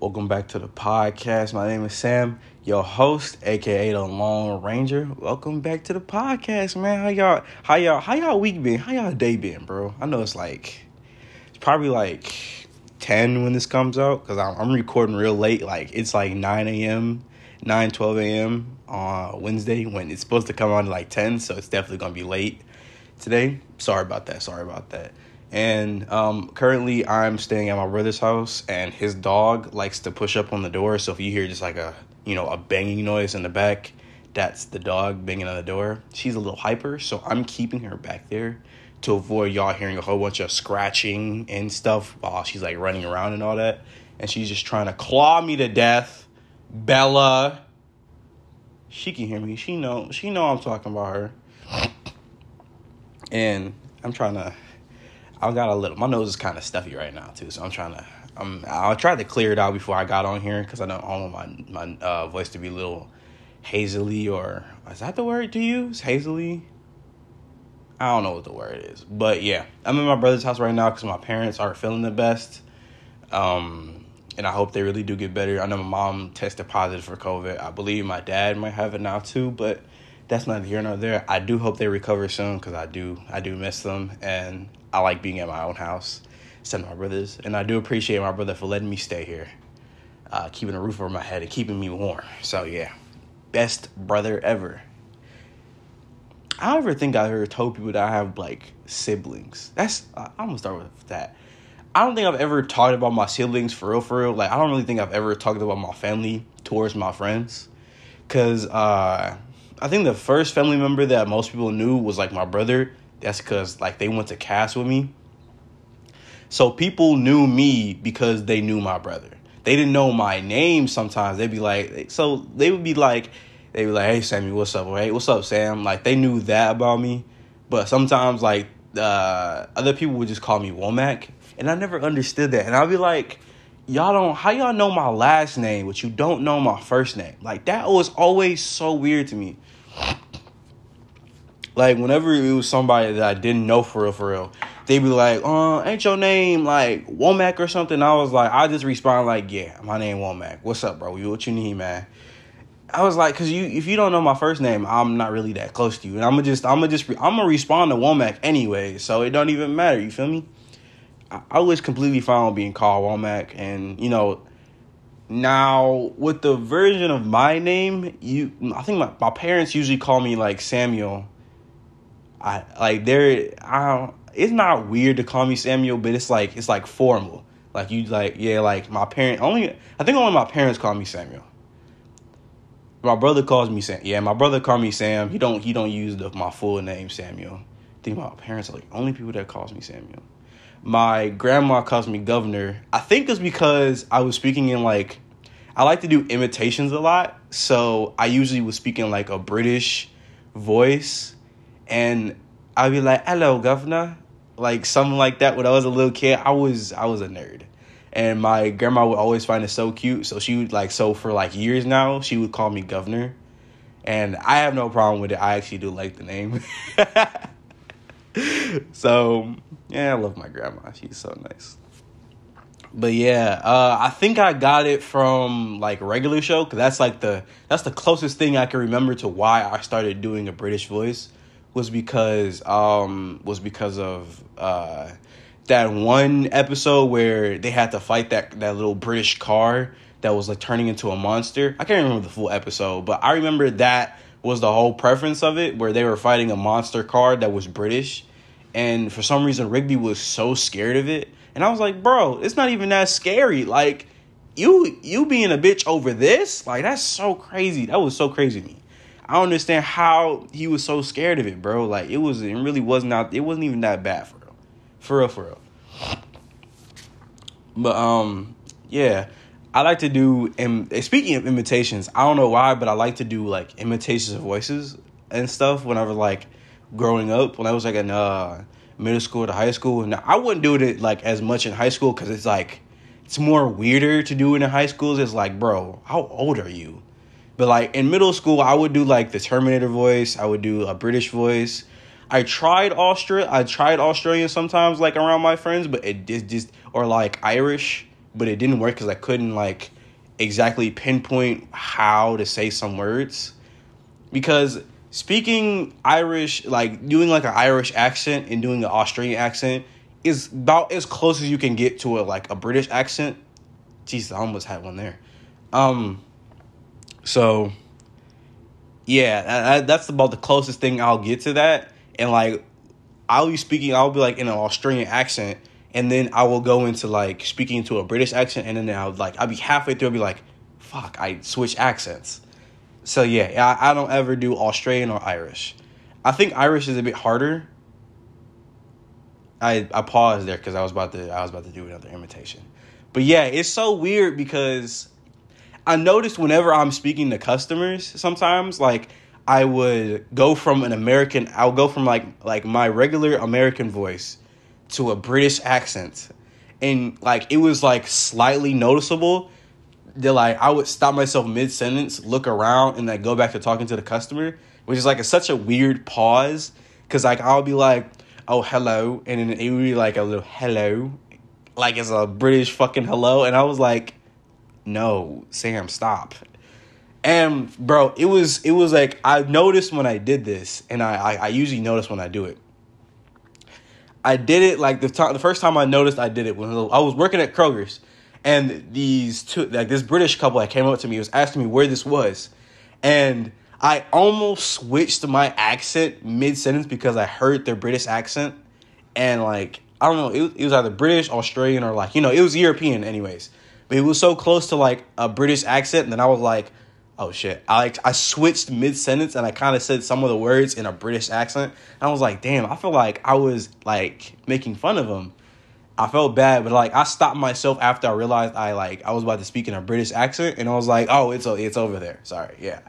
Welcome back to the podcast. My name is Sam, your host, aka the Lone Ranger. Welcome back to the podcast, man. How y'all? How y'all? How y'all week been? How y'all day been, bro? I know it's like it's probably like ten when this comes out because I'm, I'm recording real late. Like it's like nine a.m., 9, 12 a.m. on Wednesday when it's supposed to come at like ten, so it's definitely gonna be late today. Sorry about that. Sorry about that. And um, currently, I'm staying at my brother's house, and his dog likes to push up on the door. So if you hear just like a you know a banging noise in the back, that's the dog banging on the door. She's a little hyper, so I'm keeping her back there to avoid y'all hearing a whole bunch of scratching and stuff while she's like running around and all that. And she's just trying to claw me to death. Bella, she can hear me. She know. She know I'm talking about her. And I'm trying to I got a little. My nose is kind of stuffy right now too, so I'm trying to. I'm. I tried to clear it out before I got on here because I don't, want my my uh, voice to be a little hazily or is that the word to use? Hazily. I don't know what the word is, but yeah, I'm in my brother's house right now because my parents aren't feeling the best. Um, and I hope they really do get better. I know my mom tested positive for COVID. I believe my dad might have it now too, but that's neither here nor there. I do hope they recover soon because I do I do miss them and I like being at my own house instead of my brother's. And I do appreciate my brother for letting me stay here, uh, keeping a roof over my head and keeping me warm. So yeah, best brother ever. I ever think I ever told people that I have like siblings. That's I'm gonna start with that. I don't think I've ever talked about my siblings for real, for real. Like I don't really think I've ever talked about my family towards my friends, cause uh, I think the first family member that most people knew was like my brother. That's because like they went to cast with me. So people knew me because they knew my brother. They didn't know my name sometimes. They'd be like, so they would be like, they'd be like, hey Sammy, what's up? Hey, what's up, Sam? Like they knew that about me. But sometimes like uh, other people would just call me Womack. And I never understood that. And I'd be like, y'all don't how y'all know my last name, but you don't know my first name. Like that was always so weird to me. Like whenever it was somebody that I didn't know for real, for real, they'd be like, "Uh, ain't your name like Womack or something?" I was like, I just respond like, "Yeah, my name Womack. What's up, bro? You What you need, man?" I was like, "Cause you, if you don't know my first name, I'm not really that close to you, and I'm gonna just, I'm gonna just, I'm gonna respond to Womack anyway, so it don't even matter. You feel me?" I, was completely fine with being called Womack, and you know. Now, with the version of my name, you I think my, my parents usually call me like Samuel I like there. I don't. It's not weird to call me Samuel, but it's like it's like formal. Like you like yeah, like my parent only. I think only my parents call me Samuel. My brother calls me Sam. Yeah, my brother call me Sam. He don't he don't use the, my full name Samuel. I think my parents are like only people that calls me Samuel. My grandma calls me Governor. I think it's because I was speaking in like I like to do imitations a lot, so I usually was speaking like a British voice and I'd be like, "Hello, governor," like something like that. When I was a little kid, I was I was a nerd, and my grandma would always find it so cute. So she would like so for like years now, she would call me governor, and I have no problem with it. I actually do like the name. so yeah, I love my grandma. She's so nice. But yeah, uh, I think I got it from like regular show because that's like the that's the closest thing I can remember to why I started doing a British voice was because um was because of uh that one episode where they had to fight that that little British car that was like turning into a monster. I can't remember the full episode, but I remember that was the whole preference of it where they were fighting a monster car that was British. And for some reason Rigby was so scared of it. And I was like, "Bro, it's not even that scary. Like you you being a bitch over this? Like that's so crazy. That was so crazy to me." I don't understand how he was so scared of it, bro. Like it was, it really was not. It wasn't even that bad for real, for real, for real. But um, yeah, I like to do. And speaking of imitations, I don't know why, but I like to do like imitations of voices and stuff. Whenever like growing up, when I was like in uh middle school to high school, and I wouldn't do it like as much in high school because it's like it's more weirder to do it in high schools. It's like, bro, how old are you? But like in middle school, I would do like the Terminator voice. I would do a British voice. I tried Austria. I tried Australian sometimes, like around my friends, but it just just or like Irish. but it didn't work because I couldn't like exactly pinpoint how to say some words because speaking Irish, like doing like an Irish accent and doing an Australian accent, is about as close as you can get to a like a British accent. Jesus, I almost had one there. Um, so yeah, that, that's about the closest thing I'll get to that. And like, I'll be speaking, I'll be like in an Australian accent, and then I will go into like speaking into a British accent, and then I'll like I'll be halfway through, I'll be like, fuck, I switch accents. So yeah, I, I don't ever do Australian or Irish. I think Irish is a bit harder. I I paused there because I was about to I was about to do another imitation. But yeah, it's so weird because I noticed whenever I'm speaking to customers, sometimes like I would go from an American, I'll go from like like my regular American voice to a British accent, and like it was like slightly noticeable that like I would stop myself mid sentence, look around, and like go back to talking to the customer, which is like a, such a weird pause. Because like I'll be like, oh hello, and then it would be like a little hello, like it's a British fucking hello, and I was like no, Sam, stop. And bro, it was it was like I noticed when I did this, and I I, I usually notice when I do it. I did it like the time the first time I noticed I did it when I was working at Kroger's, and these two like this British couple that came up to me was asking me where this was, and I almost switched my accent mid sentence because I heard their British accent, and like I don't know, it, it was either British, Australian, or like you know it was European anyways it was so close to like a British accent, and then I was like, oh shit. I like I switched mid sentence and I kind of said some of the words in a British accent. And I was like, damn, I feel like I was like making fun of him. I felt bad, but like I stopped myself after I realized I like I was about to speak in a British accent, and I was like, oh, it's it's over there. Sorry, yeah.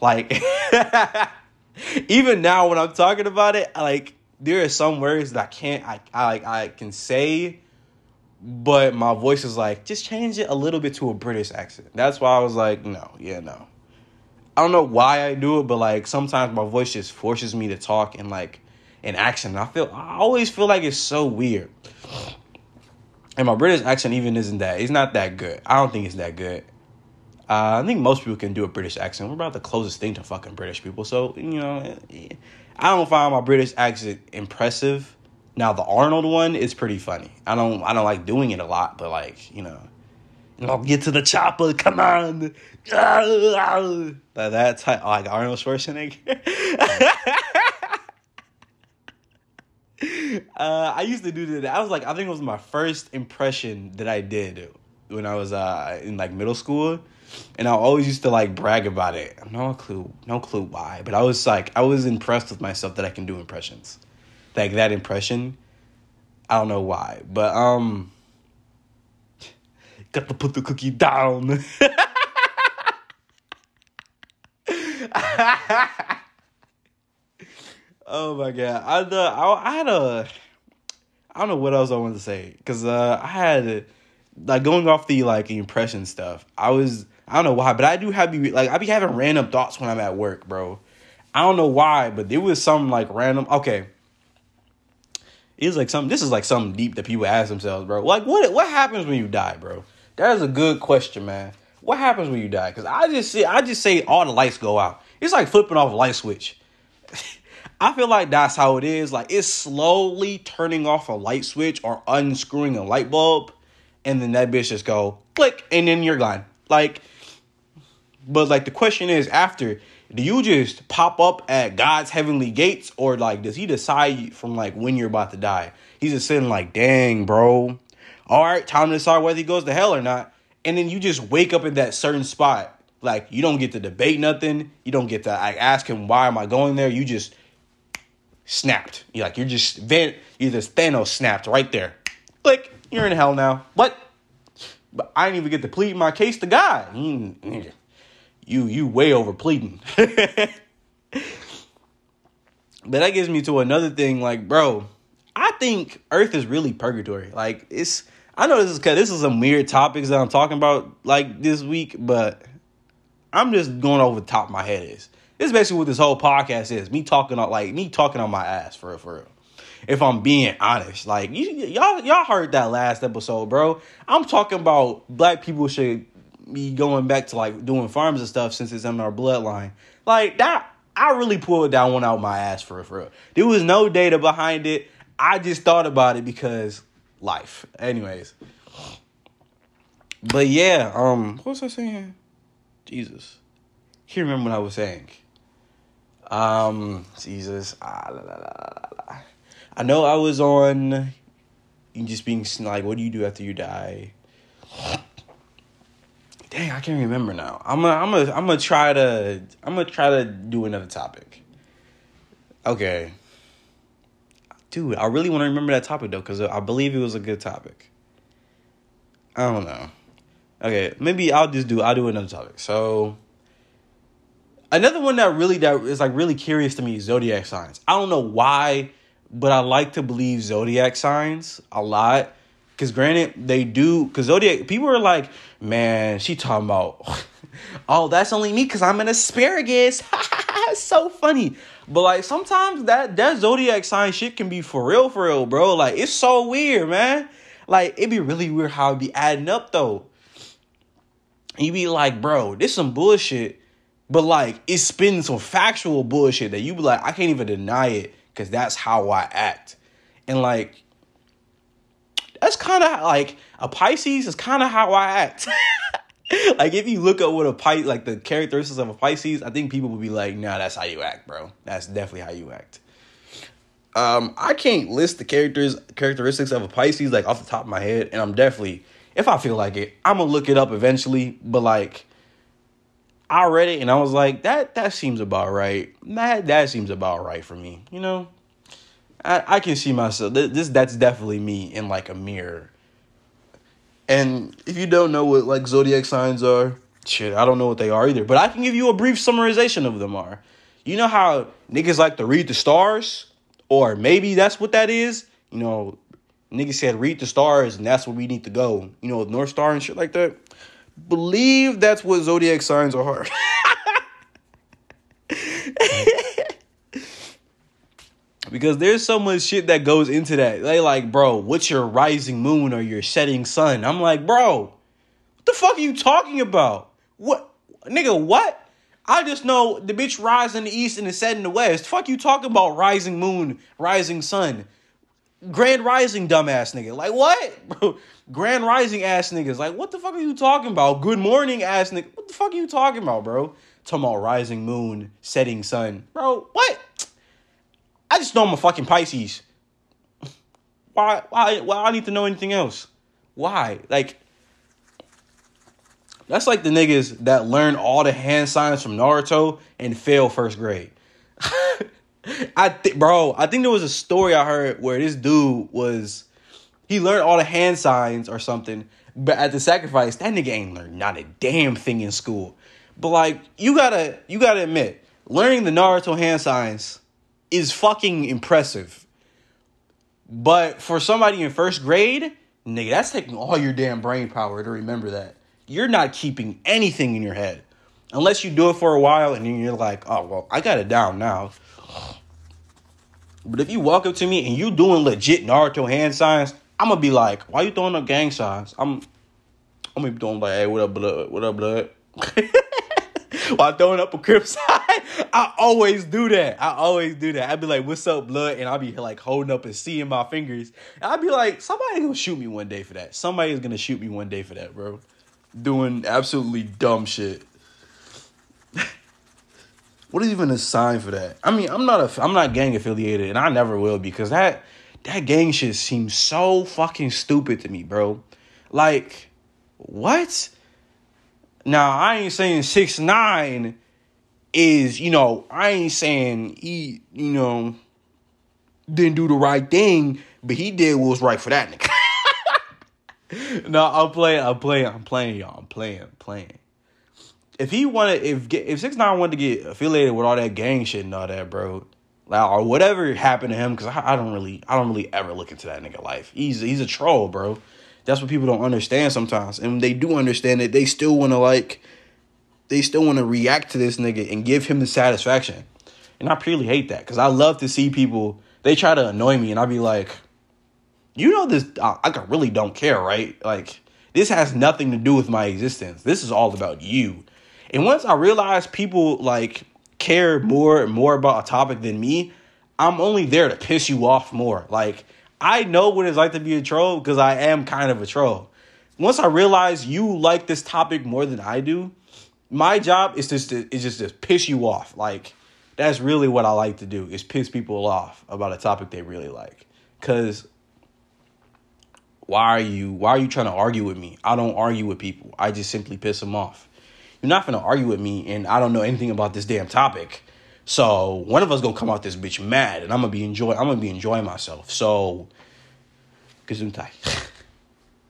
Like even now when I'm talking about it, like there are some words that I can't I I like I can say but my voice is like, just change it a little bit to a British accent. That's why I was like, no, yeah, no. I don't know why I do it, but like sometimes my voice just forces me to talk in like an accent. I feel I always feel like it's so weird. And my British accent even isn't that. It's not that good. I don't think it's that good. Uh, I think most people can do a British accent. We're about the closest thing to fucking British people. So, you know, I don't find my British accent impressive. Now the Arnold one is pretty funny. I don't I don't like doing it a lot, but like you know, I'll get to the chopper. Come on, that that type like Arnold Schwarzenegger. uh, I used to do that. I was like, I think it was my first impression that I did when I was uh, in like middle school, and I always used to like brag about it. No clue, no clue why, but I was like, I was impressed with myself that I can do impressions like that impression. I don't know why, but um, got to put the cookie down. oh my god, I the I, I had a I don't know what else I wanted to say because uh, I had like going off the like impression stuff. I was I don't know why, but I do have be like I be having random thoughts when I'm at work, bro. I don't know why, but there was some like random. Okay, it's like something. This is like something deep that people ask themselves, bro. Like, what what happens when you die, bro? That is a good question, man. What happens when you die? Because I just see, I just say all the lights go out. It's like flipping off a light switch. I feel like that's how it is. Like it's slowly turning off a light switch or unscrewing a light bulb, and then that bitch just go click, and then you're gone. Like, but like the question is after do you just pop up at God's heavenly gates or like does he decide from like when you're about to die? He's just sitting like, dang, bro. All right, time to decide whether he goes to hell or not. And then you just wake up in that certain spot. Like you don't get to debate nothing. You don't get to like ask him why am I going there. You just snapped. You're like you're just Van You're just Thanos snapped right there. Click, you're in hell now. What? But I didn't even get to plead my case to God mm, you you way over pleading. but that gives me to another thing, like, bro, I think Earth is really purgatory. Like, it's I know this is cause this is some weird topics that I'm talking about like this week, but I'm just going over the top of my head is. This is basically what this whole podcast is. Me talking on like me talking on my ass for real, for real. If I'm being honest, like you, y'all, y'all heard that last episode, bro. I'm talking about black people should be going back to like doing farms and stuff since it's in our bloodline. Like that, I really pulled that one out my ass for a, for real. There was no data behind it. I just thought about it because life. Anyways, but yeah, um, what was I saying? Jesus, can't remember what I was saying. Um, Jesus, ah, la, la, la, I know I was on. You just being like, what do you do after you die? Dang, I can't remember now. I'm gonna, I'm gonna, I'm gonna try to, I'm gonna try to do another topic. Okay, dude, I really want to remember that topic though, because I believe it was a good topic. I don't know. Okay, maybe I'll just do, I'll do another topic. So another one that really that is like really curious to me is zodiac signs. I don't know why, but I like to believe zodiac signs a lot. Cause granted, they do. Cause zodiac people are like, man, she talking about, oh, that's only me because I'm an asparagus. so funny. But like sometimes that that zodiac sign shit can be for real, for real, bro. Like it's so weird, man. Like it'd be really weird how it be adding up though. And you be like, bro, this some bullshit. But like it's spinning some factual bullshit that you be like, I can't even deny it because that's how I act. And like that's kind of like a Pisces is kind of how I act. like if you look at what a Pisces, like the characteristics of a Pisces, I think people would be like, "Nah, that's how you act, bro. That's definitely how you act." Um, I can't list the characters characteristics of a Pisces like off the top of my head, and I'm definitely, if I feel like it, I'm gonna look it up eventually. But like, I read it and I was like, that that seems about right. That that seems about right for me. You know, I I can see myself. This that's definitely me in like a mirror. And if you don't know what like zodiac signs are, shit, I don't know what they are either. But I can give you a brief summarization of them are. You know how niggas like to read the stars? Or maybe that's what that is. You know, niggas said read the stars and that's where we need to go. You know, North Star and shit like that believe that's what zodiac signs are. because there's so much shit that goes into that. They like, bro, what's your rising moon or your setting sun? I'm like, bro, what the fuck are you talking about? What, nigga, what? I just know the bitch rise in the east and the set in the west. Fuck you talking about rising moon, rising sun. Grand Rising dumbass nigga. Like what? Bro, Grand Rising ass niggas. Like what the fuck are you talking about? Good morning ass nigga. What the fuck are you talking about, bro? Talking about rising moon, setting sun. Bro, what? I just know I'm a fucking Pisces. Why why why I need to know anything else? Why? Like that's like the niggas that learn all the hand signs from Naruto and fail first grade. I bro, I think there was a story I heard where this dude was, he learned all the hand signs or something, but at the sacrifice, that nigga ain't learned not a damn thing in school. But like, you gotta, you gotta admit, learning the Naruto hand signs is fucking impressive. But for somebody in first grade, nigga, that's taking all your damn brain power to remember that. You're not keeping anything in your head. Unless you do it for a while and then you're like, oh, well, I got it down now. But if you walk up to me and you doing legit Naruto hand signs, I'm gonna be like, why you throwing up gang signs? I'm I'm gonna be doing like, hey, what up, blood? What up, blood? While throwing up a sign, I always do that. I always do that. I'd be like, what's up, blood? And I'll be like holding up and seeing my fingers. And I'd be like, somebody gonna shoot me one day for that. Somebody is gonna shoot me one day for that, bro. Doing absolutely dumb shit. What is even a sign for that? I mean, I'm not a I'm not gang affiliated, and I never will because that that gang shit seems so fucking stupid to me, bro. Like, what? Now I ain't saying six nine is you know I ain't saying he you know didn't do the right thing, but he did what was right for that nigga. no, I'm playing. I'm playing. I'm playing, y'all. I'm playing. Playing if he wanted if if six nine wanted to get affiliated with all that gang shit and all that, bro, like or whatever happened to him, because I, I, don't really I don't really ever look into that nigga life. He's he's a troll, bro. That's what people don't understand sometimes, and they do understand it. They still want to like, they still want to react to this nigga and give him the satisfaction, and I purely hate that because I love to see people they try to annoy me, and I'll be like, you know this, I, I really don't care, right? Like this has nothing to do with my existence. This is all about you. And once I realize people like care more and more about a topic than me, I'm only there to piss you off more. Like I know what it's like to be a troll because I am kind of a troll. Once I realize you like this topic more than I do, my job is just to, is just to piss you off. Like that's really what I like to do is piss people off about a topic they really like. Cause why are you why are you trying to argue with me? I don't argue with people. I just simply piss them off. You're not gonna argue with me and I don't know anything about this damn topic. So one of us gonna come out this bitch mad and I'm gonna be enjoy I'm gonna be enjoying myself. So Gesundheit.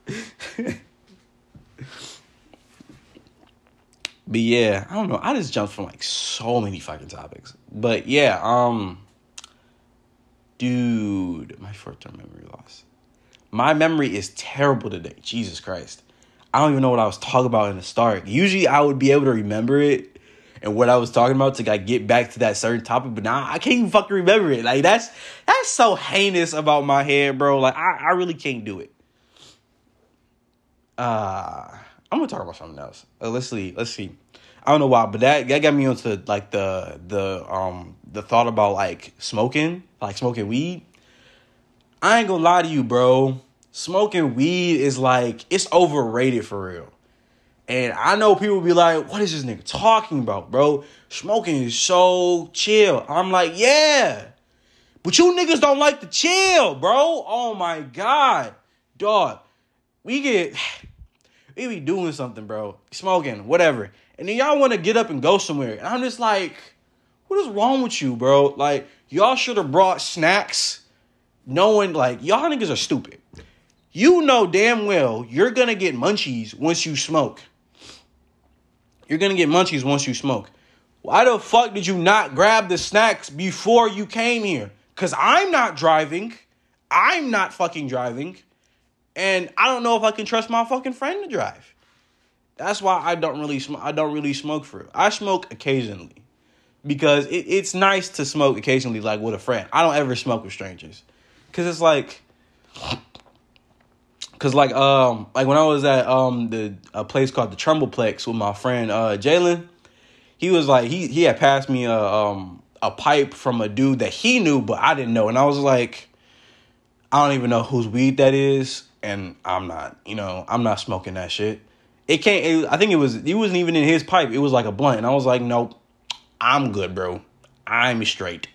but yeah, I don't know. I just jumped from like so many fucking topics. But yeah, um dude, my short term memory loss. My memory is terrible today. Jesus Christ. I don't even know what I was talking about in the start. Usually I would be able to remember it and what I was talking about to like get back to that certain topic, but now I can't even fucking remember it. Like that's that's so heinous about my head, bro. Like I, I really can't do it. Uh I'm gonna talk about something else. Uh, let's see. Let's see. I don't know why, but that that got me onto like the the um the thought about like smoking, like smoking weed. I ain't gonna lie to you, bro. Smoking weed is like it's overrated for real. And I know people be like, what is this nigga talking about, bro? Smoking is so chill. I'm like, yeah. But you niggas don't like to chill, bro. Oh my God. Dog. We get we be doing something, bro. Smoking, whatever. And then y'all want to get up and go somewhere. And I'm just like, what is wrong with you, bro? Like, y'all should have brought snacks knowing like y'all niggas are stupid. You know damn well you're gonna get munchies once you smoke. You're gonna get munchies once you smoke. Why the fuck did you not grab the snacks before you came here? Cause I'm not driving. I'm not fucking driving. And I don't know if I can trust my fucking friend to drive. That's why I don't really sm- I don't really smoke for it. I smoke occasionally. Because it, it's nice to smoke occasionally like with a friend. I don't ever smoke with strangers. Cause it's like Cause like um like when I was at um the a place called the Trumbullplex with my friend uh Jalen, he was like he he had passed me a um a pipe from a dude that he knew but I didn't know and I was like I don't even know whose weed that is and I'm not you know I'm not smoking that shit. It can't. It, I think it was. It wasn't even in his pipe. It was like a blunt, and I was like, nope, I'm good, bro. I'm straight.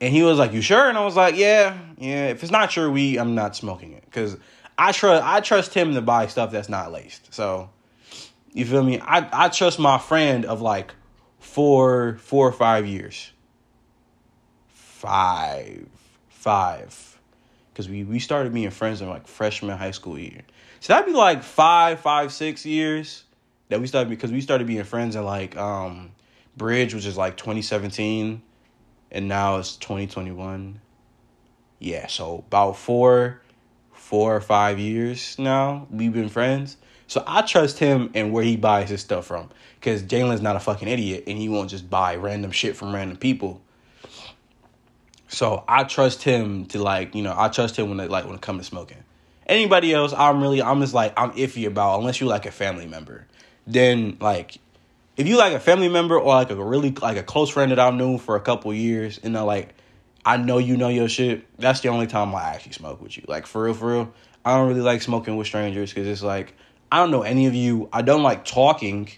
And he was like, "You sure?" And I was like, "Yeah, yeah. If it's not sure we, I'm not smoking it because I trust I trust him to buy stuff that's not laced. So you feel me? I I trust my friend of like four four or five years. Five five, because we we started being friends in like freshman high school year. So that'd be like five five six years that we started because we started being friends in like um Bridge, which is like 2017 and now it's 2021. Yeah, so about four, four or five years now we've been friends. So I trust him and where he buys his stuff from, because Jalen's not a fucking idiot and he won't just buy random shit from random people. So I trust him to like, you know, I trust him when it like when it comes to smoking. Anybody else, I'm really, I'm just like, I'm iffy about unless you like a family member. Then like if you like a family member or like a really like a close friend that I've known for a couple years, and know, like I know you know your shit, that's the only time I actually smoke with you. Like for real, for real. I don't really like smoking with strangers because it's like I don't know any of you. I don't like talking,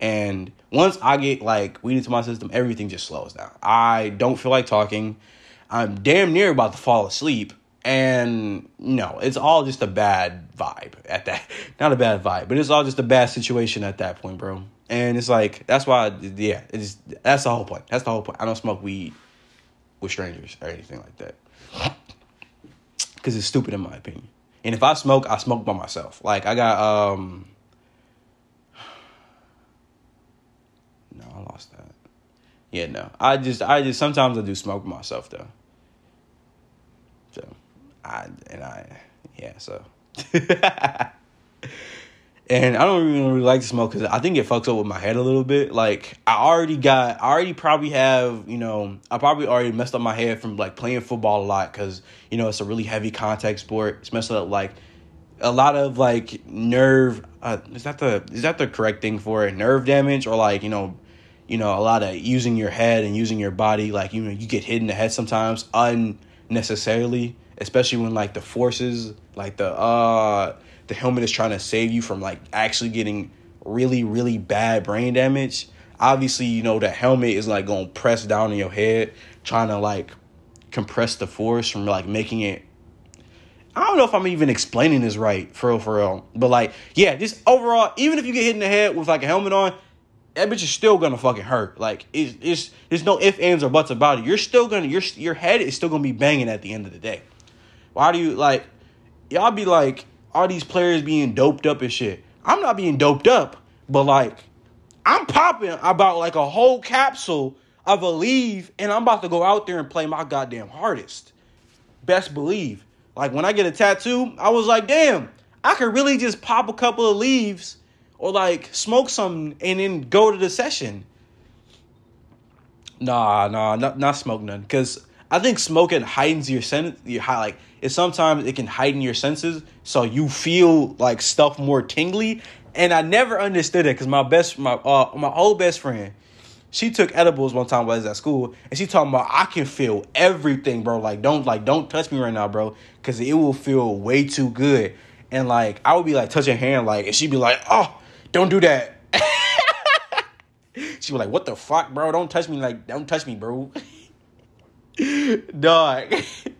and once I get like weed into my system, everything just slows down. I don't feel like talking. I'm damn near about to fall asleep, and no, it's all just a bad vibe at that. Not a bad vibe, but it's all just a bad situation at that point, bro. And it's like that's why, yeah, it's that's the whole point. That's the whole point. I don't smoke weed with strangers or anything like that because it's stupid in my opinion. And if I smoke, I smoke by myself. Like I got um. No, I lost that. Yeah, no. I just, I just sometimes I do smoke myself though. So, I and I, yeah. So. and I don't even really like to smoke because I think it fucks up with my head a little bit. Like I already got, I already probably have, you know, I probably already messed up my head from like playing football a lot because you know it's a really heavy contact sport. It's messed up like a lot of like nerve. Uh, is that the is that the correct thing for it? Nerve damage or like you know, you know, a lot of using your head and using your body. Like you know, you get hit in the head sometimes unnecessarily, especially when like the forces, like the uh the helmet is trying to save you from like actually getting really really bad brain damage obviously you know the helmet is like going to press down on your head trying to like compress the force from like making it I don't know if I'm even explaining this right, for real, for real. But like, yeah, just overall, even if you get hit in the head with like a helmet on, that bitch is still gonna fucking hurt. Like, it's, it's there's no ifs, ands, or buts about it. You're still gonna your your head is still gonna be banging at the end of the day. Why do you like? Y'all be like, all these players being doped up and shit. I'm not being doped up, but like I'm popping about like a whole capsule of Aleve, and I'm about to go out there and play my goddamn hardest. Best believe. Like when I get a tattoo, I was like, damn, I could really just pop a couple of leaves or like smoke some and then go to the session. Nah, nah, not not smoke none. Cause I think smoking heightens your sense. Your high, like it sometimes it can heighten your senses, so you feel like stuff more tingly. And I never understood it because my best my uh my old best friend, she took edibles one time while I was at school, and she talking about I can feel everything, bro. Like don't like don't touch me right now, bro, because it will feel way too good. And like I would be like touching her hand, like, and she'd be like, oh, don't do that. she was like, what the fuck, bro? Don't touch me, like, don't touch me, bro. Dog.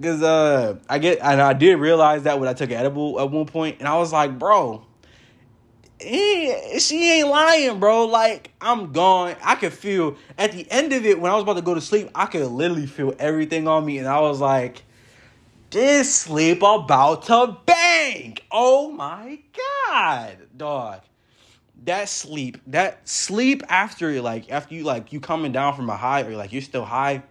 Cause uh I get and I did realize that when I took an edible at one point, and I was like, bro, he, she ain't lying, bro. Like I'm gone. I could feel at the end of it when I was about to go to sleep, I could literally feel everything on me, and I was like, this sleep about to bang. Oh my god, dog. That sleep, that sleep after like after you like you coming down from a high or like you're still high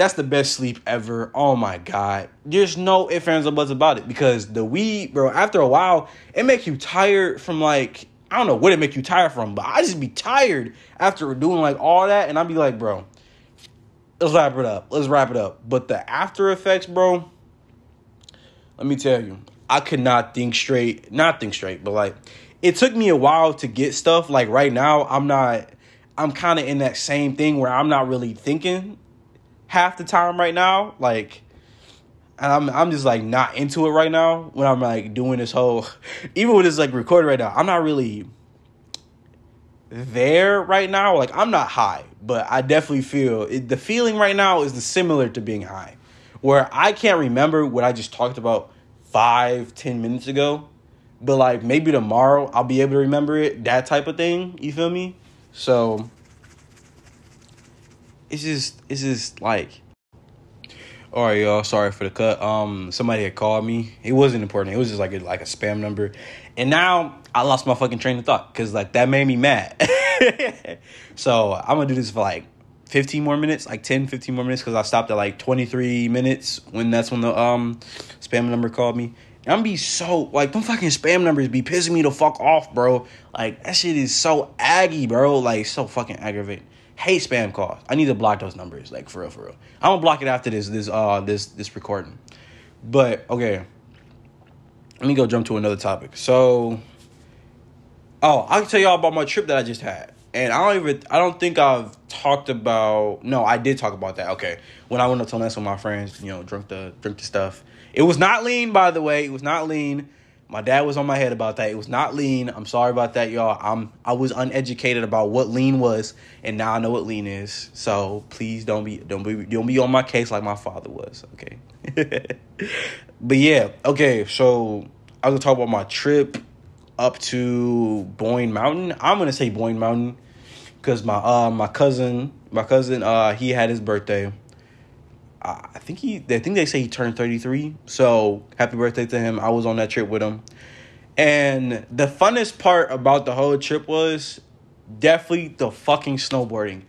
that's the best sleep ever. Oh my god. There's no ifs, ands, or buts about it. Because the weed, bro, after a while, it makes you tired from like, I don't know what it make you tired from, but I just be tired after doing like all that. And I'd be like, bro, let's wrap it up. Let's wrap it up. But the after effects, bro, let me tell you, I could not think straight. Not think straight, but like it took me a while to get stuff. Like right now, I'm not I'm kind of in that same thing where I'm not really thinking half the time right now. Like, I'm I'm just like not into it right now when I'm like doing this whole, even when it's like recorded right now. I'm not really there right now. Like I'm not high, but I definitely feel it, the feeling right now is similar to being high, where I can't remember what I just talked about five ten minutes ago, but like maybe tomorrow I'll be able to remember it. That type of thing. You feel me? So it's just it's just like all right y'all sorry for the cut. Um somebody had called me. It wasn't important. It was just like a, like a spam number. And now i lost my fucking train of thought because like that made me mad. So i'm gonna do this for like 15 more minutes like 10 15 more minutes because i stopped at like 23 minutes when that's when the um spam number called me. And i'm be so like them fucking spam numbers be pissing me the fuck off bro. Like that shit is so aggy bro. Like so fucking aggravating hate spam calls. I need to block those numbers, like for real, for real. I'm gonna block it after this, this, uh, this, this recording. But okay, let me go jump to another topic. So, oh, I can tell y'all about my trip that I just had, and I don't even, I don't think I've talked about. No, I did talk about that. Okay, when I went up to Lance with my friends, you know, drink the drink the stuff. It was not lean, by the way. It was not lean. My dad was on my head about that. It was not lean. I'm sorry about that, y'all. I'm I was uneducated about what lean was, and now I know what lean is. So please don't be don't be don't be on my case like my father was. Okay. but yeah, okay. So I was gonna talk about my trip up to Boyne Mountain. I'm gonna say Boyne Mountain because my uh my cousin my cousin uh he had his birthday I think he, I think they say he turned 33. So happy birthday to him. I was on that trip with him. And the funnest part about the whole trip was definitely the fucking snowboarding.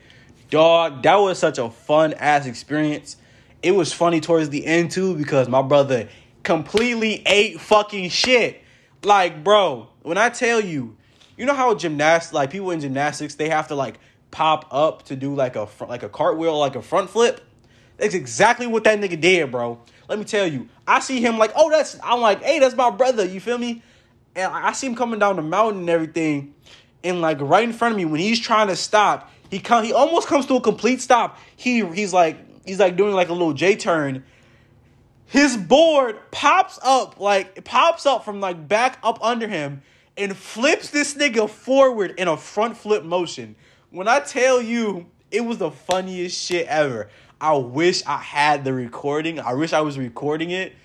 Dog, that was such a fun ass experience. It was funny towards the end too because my brother completely ate fucking shit. Like, bro, when I tell you, you know how gymnastics, like people in gymnastics, they have to like pop up to do like a like a cartwheel, like a front flip. That's exactly what that nigga did, bro. Let me tell you, I see him like, oh, that's. I'm like, hey, that's my brother. You feel me? And I see him coming down the mountain and everything, and like right in front of me when he's trying to stop, he come, he almost comes to a complete stop. He he's like he's like doing like a little J turn. His board pops up like it pops up from like back up under him and flips this nigga forward in a front flip motion. When I tell you, it was the funniest shit ever. I wish I had the recording. I wish I was recording it.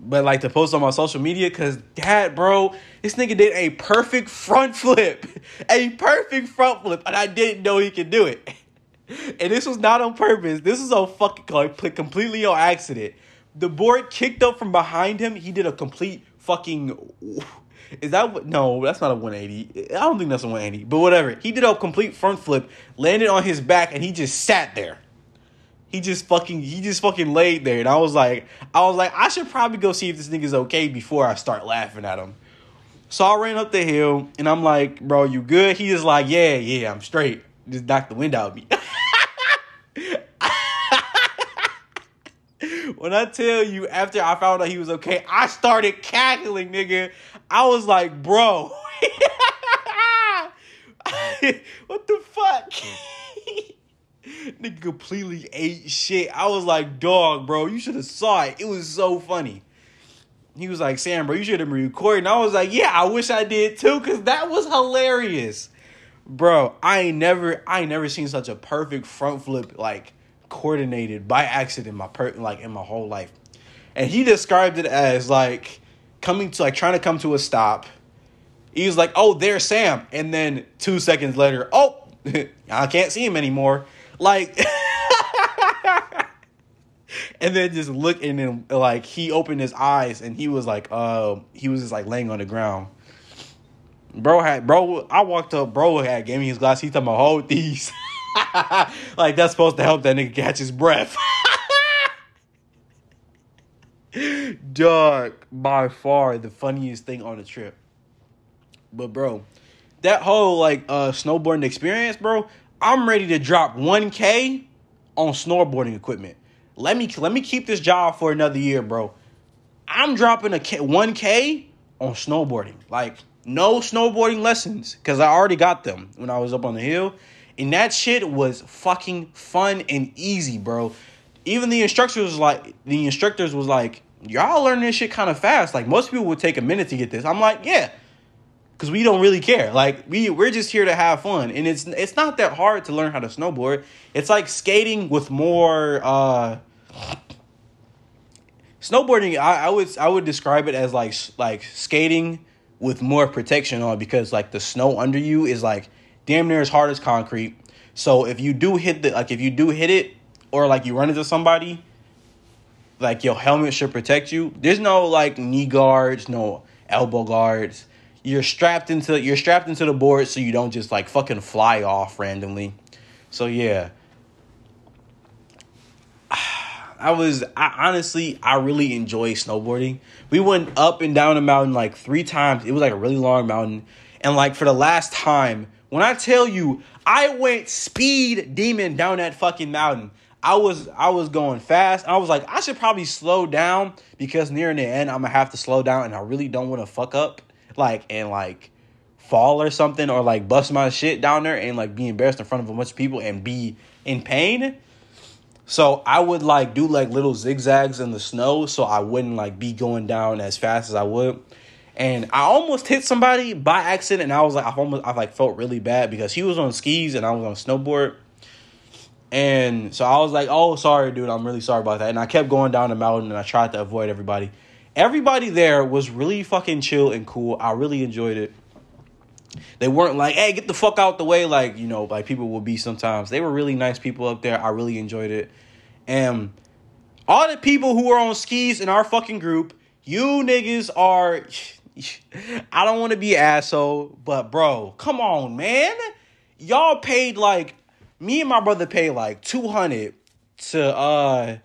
But like to post on my social media, cause dad, bro, this nigga did a perfect front flip. A perfect front flip. And I didn't know he could do it. And this was not on purpose. This is a fucking like completely on accident. The board kicked up from behind him. He did a complete fucking is that? No, that's not a 180. I don't think that's a 180. But whatever. He did a complete front flip, landed on his back, and he just sat there. He just fucking he just fucking laid there, and I was like, I was like, I should probably go see if this nigga's okay before I start laughing at him. So I ran up the hill, and I'm like, bro, you good? He is like, yeah, yeah, I'm straight. Just knocked the wind out of me. when I tell you, after I found out he was okay, I started cackling, nigga. I was like, bro, what the fuck? nigga completely ate shit. I was like, dog, bro, you should have saw it. It was so funny. He was like, Sam, bro, you should have been recording. I was like, yeah, I wish I did too, cause that was hilarious. Bro, I ain't never I ain't never seen such a perfect front flip like coordinated by accident my per like in my whole life. And he described it as like coming to like trying to come to a stop. He was like, "Oh, there's Sam," and then two seconds later, "Oh, I can't see him anymore." Like, and then just look and then like he opened his eyes and he was like, uh, he was just like laying on the ground. Bro had bro, I walked up, bro had gave me his glass. He told me hold these. like that's supposed to help that nigga catch his breath. Dog, by far the funniest thing on the trip. But bro, that whole like uh snowboarding experience, bro, I'm ready to drop 1K on snowboarding equipment. Let me let me keep this job for another year, bro. I'm dropping a 1K on snowboarding. Like no snowboarding lessons cuz I already got them when I was up on the hill and that shit was fucking fun and easy, bro. Even the instructors was like, the instructors was like, y'all learn this shit kind of fast. Like most people would take a minute to get this. I'm like, yeah, because we don't really care. Like we we're just here to have fun, and it's it's not that hard to learn how to snowboard. It's like skating with more. uh Snowboarding, I, I would I would describe it as like like skating with more protection on because like the snow under you is like damn near as hard as concrete. So if you do hit the like if you do hit it or like you run into somebody, like your helmet should protect you. There's no like knee guards, no elbow guards. You're strapped into you're strapped into the board so you don't just like fucking fly off randomly. So yeah. I was I honestly I really enjoy snowboarding. We went up and down the mountain like 3 times. It was like a really long mountain. And like for the last time, when I tell you, I went speed demon down that fucking mountain. I was I was going fast. I was like, I should probably slow down because near the end I'm gonna have to slow down, and I really don't want to fuck up, like and like fall or something, or like bust my shit down there and like be embarrassed in front of a bunch of people and be in pain. So I would like do like little zigzags in the snow, so I wouldn't like be going down as fast as I would and I almost hit somebody by accident. And I was like, I almost, I like felt really bad because he was on skis and I was on snowboard. And so I was like, oh, sorry, dude. I'm really sorry about that. And I kept going down the mountain and I tried to avoid everybody. Everybody there was really fucking chill and cool. I really enjoyed it. They weren't like, hey, get the fuck out the way, like, you know, like people will be sometimes. They were really nice people up there. I really enjoyed it. And all the people who were on skis in our fucking group, you niggas are I don't want to be asshole, but bro, come on, man. Y'all paid like me and my brother paid like 200 to uh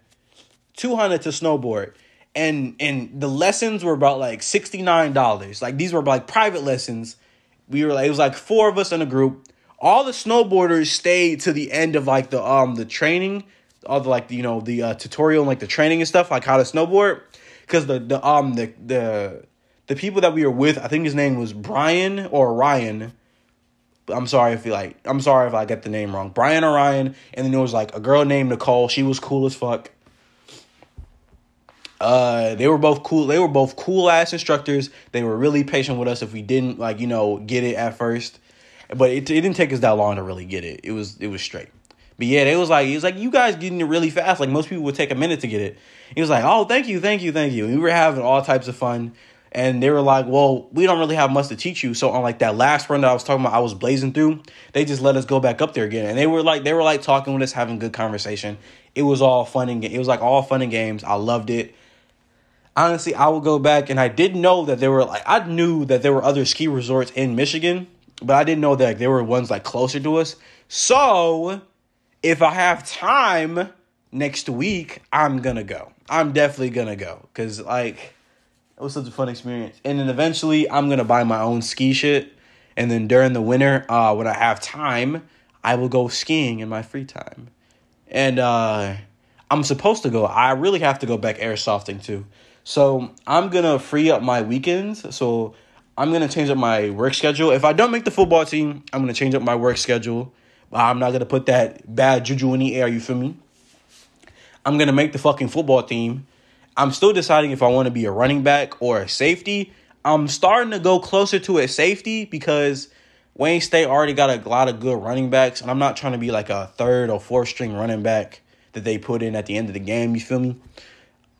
200 to snowboard. and and the lessons were about like sixty nine dollars. Like these were like private lessons. We were like it was like four of us in a group. All the snowboarders stayed to the end of like the um the training, all the like you know the uh, tutorial and like the training and stuff like how to snowboard. Because the the um the the the people that we were with, I think his name was Brian or Ryan. I'm sorry if you like. I'm sorry if I get the name wrong. Brian or Ryan, and then there was like a girl named Nicole. She was cool as fuck. Uh, they were both cool. They were both cool ass instructors. They were really patient with us if we didn't like you know get it at first, but it, it didn't take us that long to really get it. It was it was straight. But yeah, they was like it was like you guys getting it really fast. Like most people would take a minute to get it. He was like, oh, thank you, thank you, thank you. And we were having all types of fun and they were like, "Well, we don't really have much to teach you." So on like that last run that I was talking about, I was blazing through. They just let us go back up there again, and they were like, they were like talking with us, having good conversation. It was all fun and it was like all fun and games. I loved it. Honestly, I would go back, and I didn't know that there were like I knew that there were other ski resorts in Michigan, but I didn't know that like, there were ones like closer to us. So if I have time next week, I'm gonna go. I'm definitely gonna go because like it was such a fun experience. And then eventually, I'm gonna buy my own ski shit. And then during the winter, uh, when I have time, I will go skiing in my free time. And uh, I'm supposed to go. I really have to go back airsofting too. So I'm gonna free up my weekends. So I'm gonna change up my work schedule. If I don't make the football team, I'm gonna change up my work schedule. I'm not gonna put that bad juju in the air. You feel me? I'm gonna make the fucking football team. I'm still deciding if I want to be a running back or a safety. I'm starting to go closer to a safety because Wayne State already got a lot of good running backs, and I'm not trying to be like a third or fourth string running back that they put in at the end of the game. You feel me?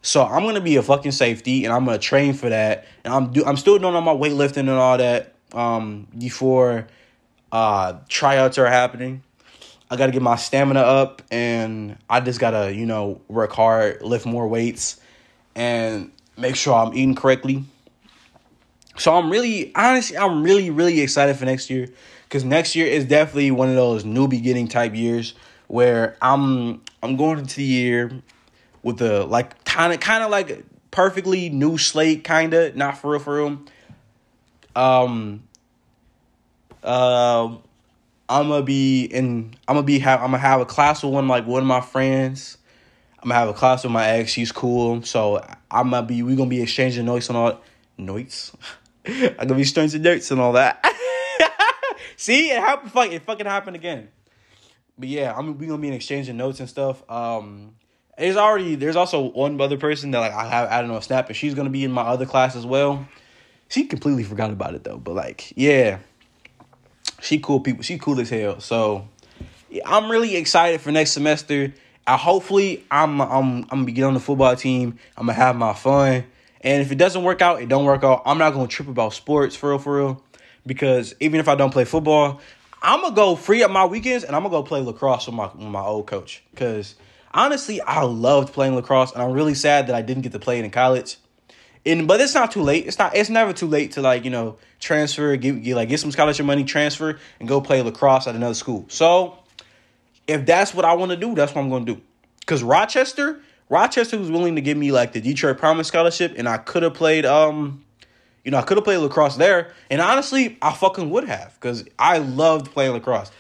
So I'm gonna be a fucking safety, and I'm gonna train for that. And I'm do I'm still doing all my weightlifting and all that um, before uh, tryouts are happening. I gotta get my stamina up, and I just gotta you know work hard, lift more weights, and make sure I'm eating correctly. So I'm really, honestly, I'm really, really excited for next year because next year is definitely one of those new beginning type years where I'm I'm going into the year with a like kind of kind of like perfectly new slate, kind of not for real for real. Um. Uh, I'm gonna be in. I'm gonna be have. I'm gonna have a class with one like one of my friends I'm gonna have a class with my ex. She's cool. So I'm gonna be We're gonna be exchanging notes and all notes. I'm gonna be exchanging notes and all that. See, it happened. Fuck, it fucking happened again. But yeah, I'm we gonna be exchanging notes and stuff. Um, there's already there's also one other person that like I have added on Snap, and she's gonna be in my other class as well. She completely forgot about it though, but like yeah, she cool people. She cool as hell. So yeah, I'm really excited for next semester. I hopefully I'm I'm I'm gonna get on the football team. I'm gonna have my fun. And if it doesn't work out, it don't work out. I'm not gonna trip about sports for real, for real. Because even if I don't play football, I'm gonna go free up my weekends and I'm gonna go play lacrosse with my with my old coach. Cause honestly, I loved playing lacrosse, and I'm really sad that I didn't get to play it in college. And but it's not too late. It's not. It's never too late to like you know transfer, get, get like get some scholarship money, transfer, and go play lacrosse at another school. So if that's what I want to do, that's what I'm going to do. Because Rochester, Rochester was willing to give me like the Detroit Promise scholarship, and I could have played, um, you know, I could have played lacrosse there. And honestly, I fucking would have because I loved playing lacrosse.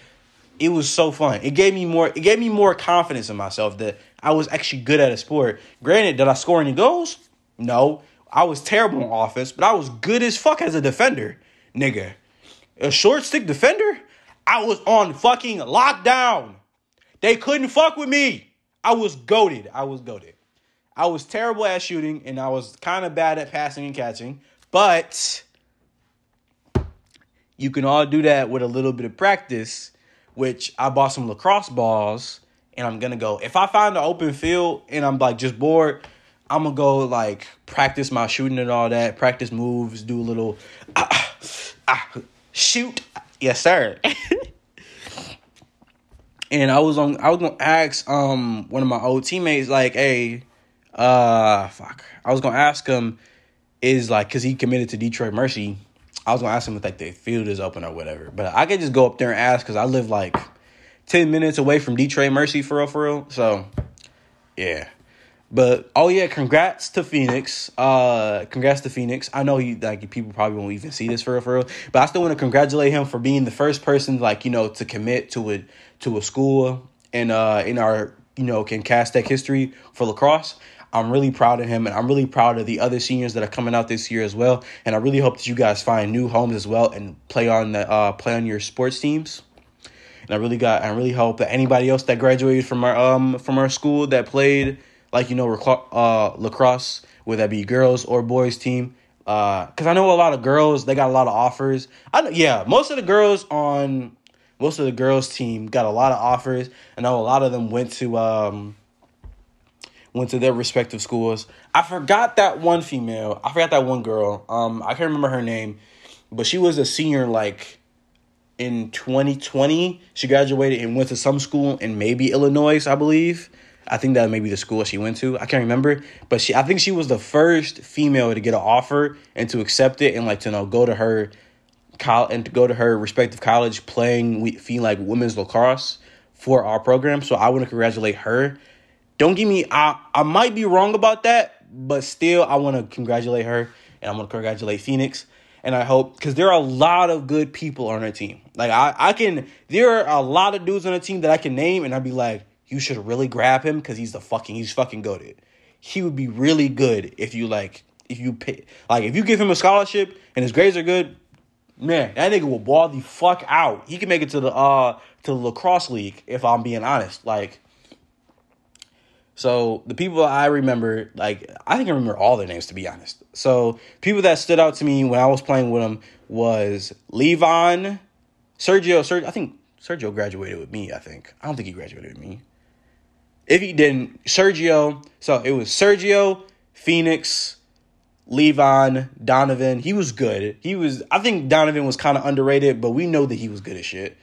It was so fun. It gave me more. It gave me more confidence in myself that I was actually good at a sport. Granted, did I score any goals? No, I was terrible on offense, but I was good as fuck as a defender, nigga. A short stick defender. I was on fucking lockdown. They couldn't fuck with me. I was goaded. I was goaded. I was terrible at shooting and I was kind of bad at passing and catching, but you can all do that with a little bit of practice, which I bought some lacrosse balls and I'm gonna go. If I find an open field and I'm like just bored, I'm gonna go like practice my shooting and all that, practice moves, do a little ah, ah, shoot. Yes, sir. And I was on I was gonna ask um one of my old teammates like, hey, uh fuck. I was gonna ask him is like cause he committed to Detroit Mercy. I was gonna ask him if like the field is open or whatever. But I could just go up there and ask because I live like ten minutes away from Detroit Mercy for real for real. So yeah. But oh yeah, congrats to Phoenix. Uh, congrats to Phoenix. I know you like people probably won't even see this for real, for real, but I still want to congratulate him for being the first person like you know to commit to a to a school in uh in our you know can cast history for lacrosse. I'm really proud of him, and I'm really proud of the other seniors that are coming out this year as well. And I really hope that you guys find new homes as well and play on the uh, play on your sports teams. And I really got, I really hope that anybody else that graduated from our um from our school that played like you know uh, lacrosse, whether that be girls or boys team. Uh, cause I know a lot of girls they got a lot of offers. I know, yeah, most of the girls on most of the girls team got a lot of offers. I know a lot of them went to um went to their respective schools. I forgot that one female. I forgot that one girl. Um, I can't remember her name, but she was a senior like in 2020. She graduated and went to some school in maybe Illinois, I believe. I think that may be the school she went to. I can't remember, but she I think she was the first female to get an offer and to accept it and like to you know go to her college and to go to her respective college playing we feel like women's lacrosse for our program. So I want to congratulate her don't give me I I might be wrong about that, but still I want to congratulate her and I want to congratulate Phoenix. And I hope because there are a lot of good people on our team. Like I, I can there are a lot of dudes on the team that I can name and I'd be like, you should really grab him because he's the fucking he's fucking goaded. He would be really good if you like if you pay like if you give him a scholarship and his grades are good, man, that nigga will ball the fuck out. He can make it to the uh to the lacrosse league if I'm being honest. Like so the people I remember, like I think I remember all their names to be honest. So people that stood out to me when I was playing with them was Levon, Sergio. Sergio, I think Sergio graduated with me. I think I don't think he graduated with me. If he didn't, Sergio. So it was Sergio, Phoenix, Levon, Donovan. He was good. He was. I think Donovan was kind of underrated, but we know that he was good as shit.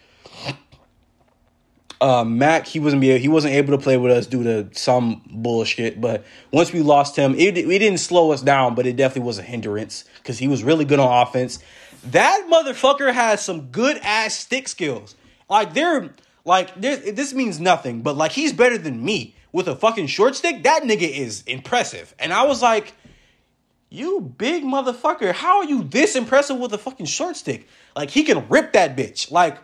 Uh, Mac, he wasn't be he wasn't able to play with us due to some bullshit. But once we lost him, it it didn't slow us down, but it definitely was a hindrance because he was really good on offense. That motherfucker has some good ass stick skills. Like they're like this means nothing, but like he's better than me with a fucking short stick. That nigga is impressive, and I was like. You big motherfucker, how are you this impressive with a fucking short stick? Like he can rip that bitch. Like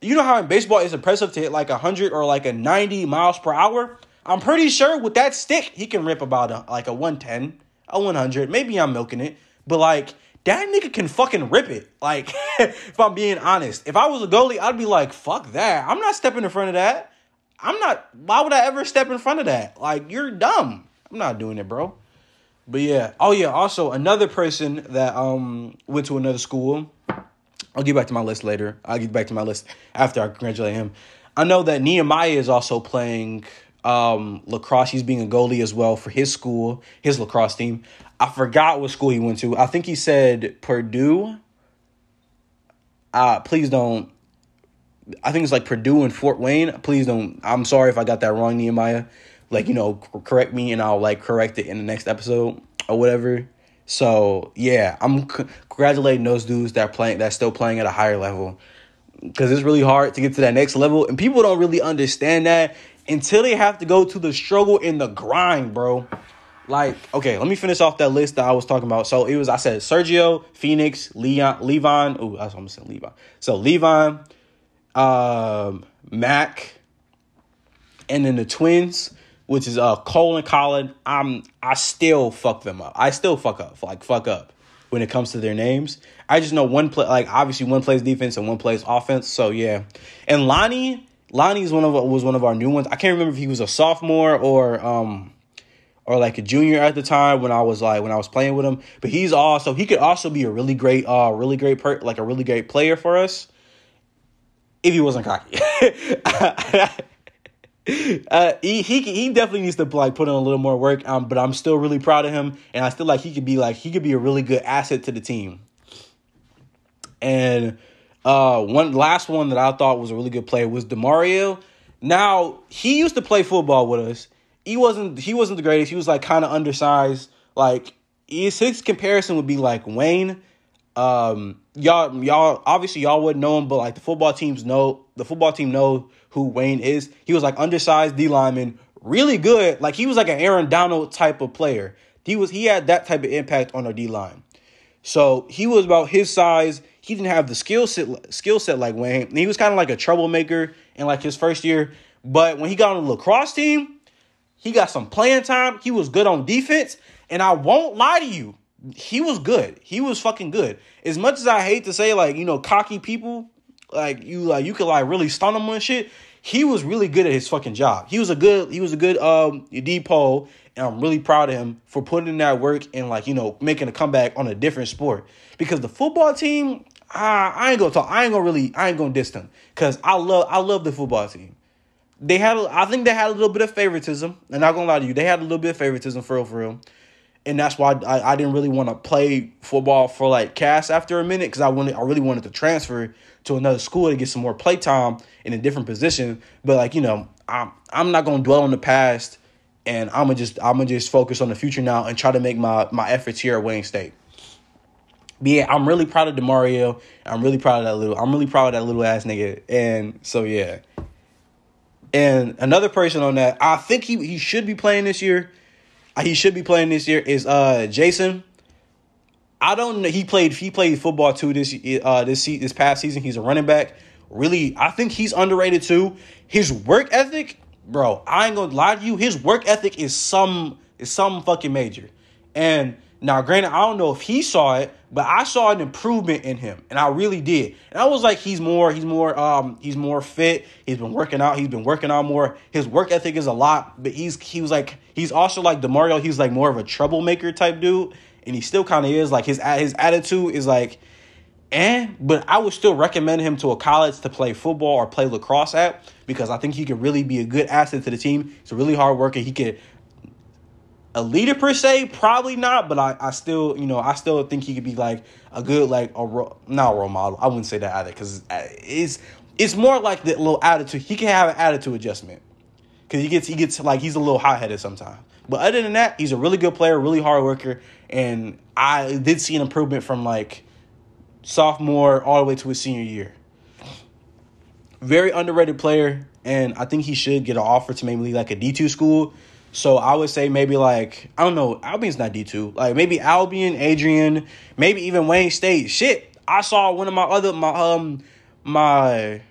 you know how in baseball it's impressive to hit like 100 or like a 90 miles per hour? I'm pretty sure with that stick, he can rip about a, like a 110, a 100. Maybe I'm milking it, but like that nigga can fucking rip it. Like, if I'm being honest, if I was a goalie, I'd be like, fuck that. I'm not stepping in front of that. I'm not, why would I ever step in front of that? Like, you're dumb. I'm not doing it, bro. But yeah. Oh yeah. Also, another person that um went to another school I'll get back to my list later. I'll get back to my list after I congratulate him. I know that Nehemiah is also playing um, lacrosse. He's being a goalie as well for his school, his lacrosse team. I forgot what school he went to. I think he said Purdue. Uh, please don't. I think it's like Purdue and Fort Wayne. Please don't. I'm sorry if I got that wrong, Nehemiah. Like, you know, correct me and I'll like correct it in the next episode or whatever. So yeah, I'm c- congratulating those dudes that are playing that's still playing at a higher level because it's really hard to get to that next level, and people don't really understand that until they have to go to the struggle and the grind, bro. Like, okay, let me finish off that list that I was talking about. So it was I said Sergio, Phoenix, Leon, Levon. Oh, I was almost saying Levon. So Levon, um, Mac, and then the twins which is uh Cole and Colin. I'm I still fuck them up. I still fuck up, like fuck up when it comes to their names. I just know one play like obviously one plays defense and one plays offense. So yeah. And Lonnie, Lonnie's one of was one of our new ones. I can't remember if he was a sophomore or um or like a junior at the time when I was like when I was playing with him. But he's also he could also be a really great uh really great per, like a really great player for us if he wasn't cocky. uh, he, he he definitely needs to like put in a little more work. Um, but I'm still really proud of him, and I still like he could be like he could be a really good asset to the team. And uh, one last one that I thought was a really good player was Demario. Now he used to play football with us. He wasn't he wasn't the greatest. He was like kind of undersized. Like his, his comparison would be like Wayne. Um, y'all y'all obviously y'all wouldn't know him, but like the football teams know the football team know who Wayne is. He was like undersized D lineman, really good. Like he was like an Aaron Donald type of player. He was he had that type of impact on our D line. So he was about his size. He didn't have the skill set skill set like Wayne. He was kind of like a troublemaker in like his first year. But when he got on the lacrosse team, he got some playing time. He was good on defense. And I won't lie to you, he was good. He was fucking good. As much as I hate to say, like, you know, cocky people, like you like you could like really stun him and shit. He was really good at his fucking job. He was a good he was a good um D-pole, and I'm really proud of him for putting in that work and like, you know, making a comeback on a different sport. Because the football team, I, I ain't gonna talk. I ain't gonna really I ain't gonna diss them. Cause I love I love the football team they had I think they had a little bit of favoritism. And I'm not gonna lie to you, they had a little bit of favoritism for real, for real. And that's why I, I didn't really want to play football for like Cass after a minute because I wanted I really wanted to transfer to another school to get some more play time in a different position. But like you know, I'm I'm not gonna dwell on the past, and I'm gonna just I'm gonna just focus on the future now and try to make my my efforts here at Wayne State. But yeah, I'm really proud of Demario. I'm really proud of that little. I'm really proud of that little ass nigga. And so yeah, and another person on that, I think he, he should be playing this year. Uh, he should be playing this year is uh Jason. I don't know. He played he played football too this uh this this past season. He's a running back. Really, I think he's underrated too. His work ethic, bro. I ain't gonna lie to you. His work ethic is some is some fucking major. And now, granted, I don't know if he saw it, but I saw an improvement in him, and I really did. And I was like, he's more, he's more, um, he's more fit. He's been working out. He's been working out more. His work ethic is a lot, but he's he was like, he's also like Demario. He's like more of a troublemaker type dude, and he still kind of is. Like his his attitude is like, eh. But I would still recommend him to a college to play football or play lacrosse at because I think he could really be a good asset to the team. He's a really hard worker. He could a leader per se, probably not, but I, I still, you know, I still think he could be like a good, like a not a role model. I wouldn't say that either because uh, it's it's more like the little attitude. He can have an attitude adjustment because he gets he gets like he's a little hot headed sometimes. But other than that, he's a really good player, really hard worker, and I did see an improvement from like sophomore all the way to his senior year. Very underrated player, and I think he should get an offer to maybe like a D two school so I would say maybe like I don't know, Albion's not D two. Like maybe Albion, Adrian, maybe even Wayne State. Shit, I saw one of my other my um my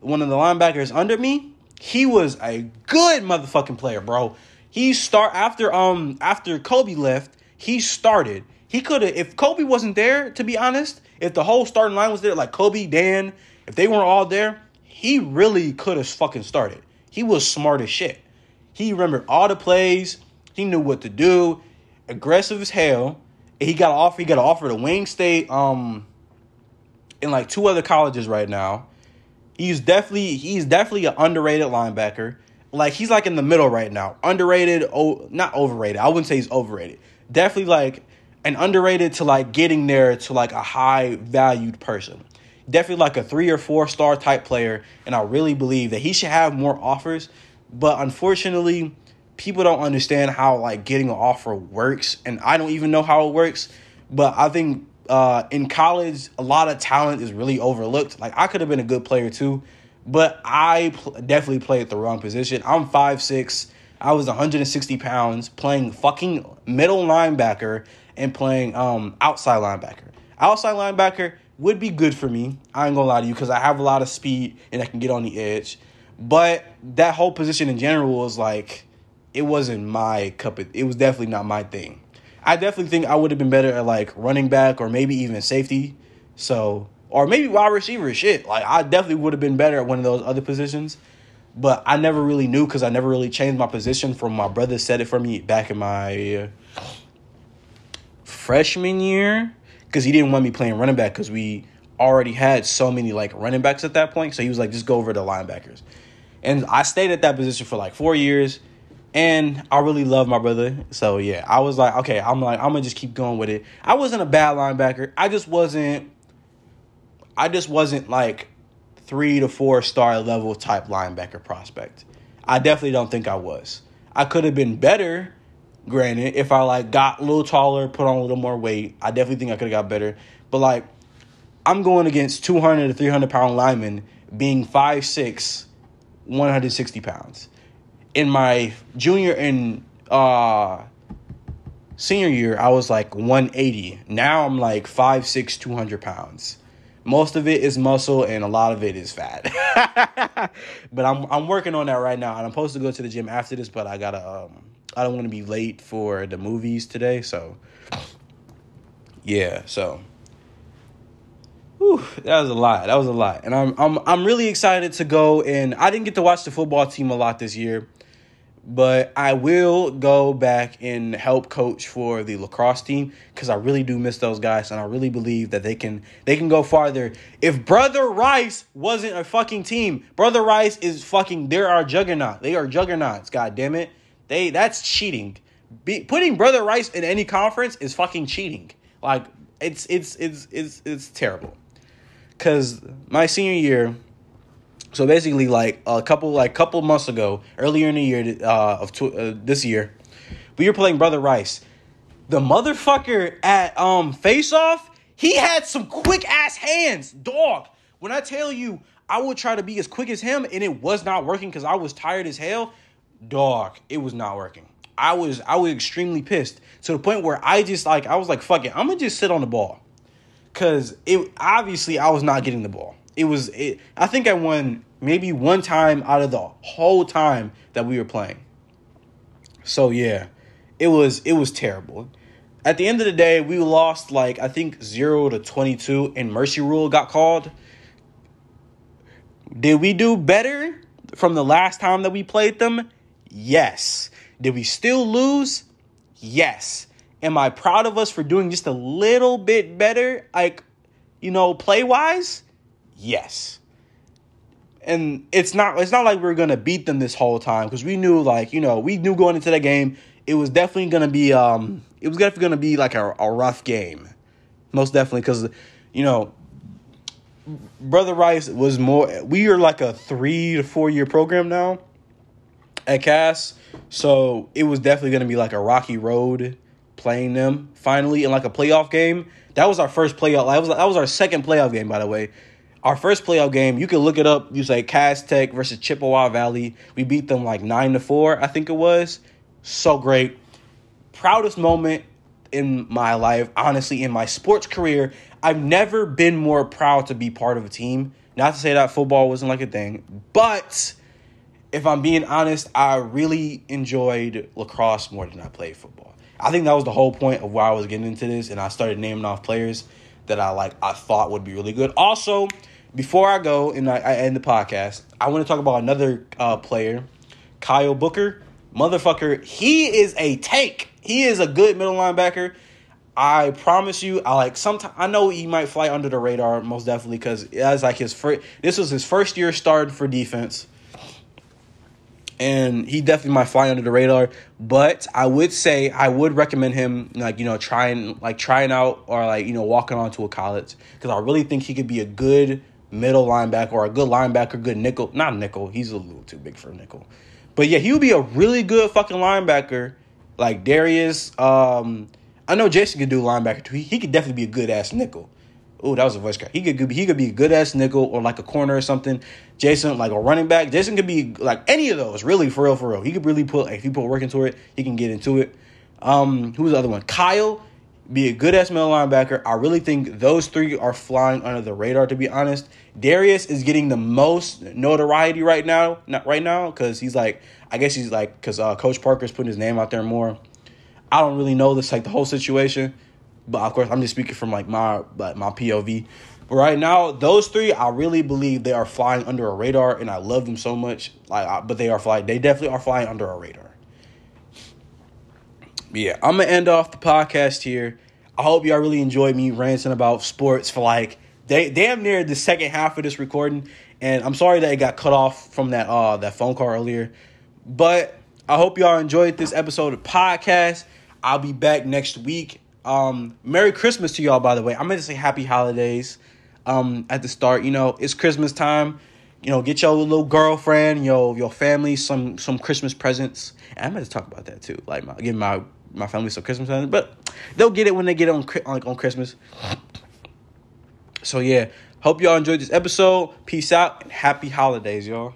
one of the linebackers under me. He was a good motherfucking player, bro. He start after um after Kobe left. He started. He could have if Kobe wasn't there. To be honest, if the whole starting line was there, like Kobe, Dan, if they weren't all there, he really could have fucking started. He was smart as shit. He remembered all the plays. He knew what to do. Aggressive as hell. And He got an offer. He got an offer to Wayne State. Um, in like two other colleges right now. He's definitely he's definitely an underrated linebacker. Like he's like in the middle right now. Underrated, oh, not overrated. I wouldn't say he's overrated. Definitely like an underrated to like getting there to like a high valued person. Definitely like a three or four star type player, and I really believe that he should have more offers but unfortunately, people don't understand how like getting an offer works, and I don't even know how it works. But I think uh, in college, a lot of talent is really overlooked. Like I could have been a good player too, but I pl- definitely played at the wrong position. I'm five six. I was 160 pounds playing fucking middle linebacker and playing um, outside linebacker. Outside linebacker would be good for me. I ain't gonna lie to you because I have a lot of speed and I can get on the edge. But that whole position in general was like, it wasn't my cup of, it was definitely not my thing. I definitely think I would have been better at like running back or maybe even safety. So, or maybe wide receiver, shit. Like, I definitely would have been better at one of those other positions. But I never really knew because I never really changed my position from my brother said it for me back in my freshman year because he didn't want me playing running back because we already had so many like running backs at that point. So he was like, just go over to linebackers. And I stayed at that position for like four years. And I really love my brother. So yeah, I was like, okay, I'm like, I'm gonna just keep going with it. I wasn't a bad linebacker. I just wasn't I just wasn't like three to four star level type linebacker prospect. I definitely don't think I was. I could have been better, granted, if I like got a little taller, put on a little more weight. I definitely think I could have got better. But like I'm going against 200 to 300 pound linemen being five six 160 pounds. in my junior and uh senior year, I was like 180. Now I'm like 5'6", 200 pounds. Most of it is muscle and a lot of it is fat. but I'm I'm working on that right now, and I'm supposed to go to the gym after this, but I gotta um I don't want to be late for the movies today, so yeah, so Whew, that was a lot. That was a lot, and I'm I'm I'm really excited to go. And I didn't get to watch the football team a lot this year, but I will go back and help coach for the lacrosse team because I really do miss those guys, and I really believe that they can they can go farther. If Brother Rice wasn't a fucking team, Brother Rice is fucking. They are juggernaut. They are juggernauts. God damn it, they that's cheating. Be, putting Brother Rice in any conference is fucking cheating. Like it's it's it's it's it's terrible because my senior year so basically like a couple like couple months ago earlier in the year uh, of tw- uh, this year we were playing brother rice. The motherfucker at um face off he had some quick ass hands dog. When i tell you i would try to be as quick as him and it was not working because i was tired as hell dog it was not working. I was i was extremely pissed to the point where i just like i was like fuck it i'm gonna just sit on the ball because it obviously I was not getting the ball. It was it. I think I won maybe one time out of the whole time that we were playing. So yeah, it was it was terrible. At the end of the day, we lost like I think zero to twenty two, and mercy rule got called. Did we do better from the last time that we played them? Yes. Did we still lose? Yes. Am I proud of us for doing just a little bit better, like, you know, play wise? Yes. And it's not it's not like we are gonna beat them this whole time because we knew like you know we knew going into that game it was definitely gonna be um it was definitely gonna be like a, a rough game, most definitely because you know Brother Rice was more. We are like a three to four year program now at Cass, so it was definitely to be like a rocky road playing them finally in like a playoff game. That was our first playoff. That was that was our second playoff game, by the way. Our first playoff game, you can look it up. You say Cass Tech versus Chippewa Valley. We beat them like nine to four, I think it was. So great. Proudest moment in my life, honestly, in my sports career. I've never been more proud to be part of a team. Not to say that football wasn't like a thing, but if I'm being honest, I really enjoyed lacrosse more than I played football. I think that was the whole point of why I was getting into this, and I started naming off players that I like I thought would be really good. Also, before I go and I, I end the podcast, I want to talk about another uh, player, Kyle Booker. Motherfucker, he is a tank. He is a good middle linebacker. I promise you, I like sometimes I know he might fly under the radar most definitely because that's like his first. This was his first year starting for defense and he definitely might fly under the radar. But I would say I would recommend him like you know trying like trying out or like you know walking onto a college because I really think he could be a good middle linebacker or a good linebacker, good nickel. Not nickel. He's a little too big for nickel. But yeah, he would be a really good fucking linebacker. Like Darius, um, I know Jason could do linebacker too. He, he could definitely be a good ass nickel. Oh, that was a voice crack. He could he could be a good ass nickel or like a corner or something. Jason like a running back. Jason could be like any of those. Really, for real, for real. He could really put if he put work into it, he can get into it. Um, who's the other one? Kyle, be a good ass middle linebacker. I really think those three are flying under the radar. To be honest, Darius is getting the most notoriety right now. Not right now because he's like I guess he's like because uh, Coach Parker's putting his name out there more. I don't really know this like the whole situation. But of course, I'm just speaking from like my like my POV. But right now, those three, I really believe they are flying under a radar, and I love them so much. Like, I, but they are flying. They definitely are flying under a radar. But yeah, I'm gonna end off the podcast here. I hope y'all really enjoyed me ranting about sports for like they damn near the second half of this recording. And I'm sorry that it got cut off from that uh that phone call earlier. But I hope y'all enjoyed this episode of podcast. I'll be back next week um, Merry Christmas to y'all, by the way. I'm to say Happy Holidays um, at the start. You know, it's Christmas time. You know, get your little girlfriend, your your family some some Christmas presents. And I'm to talk about that too. Like, my, give my my family some Christmas presents, but they'll get it when they get on like on Christmas. So yeah, hope y'all enjoyed this episode. Peace out and happy holidays, y'all.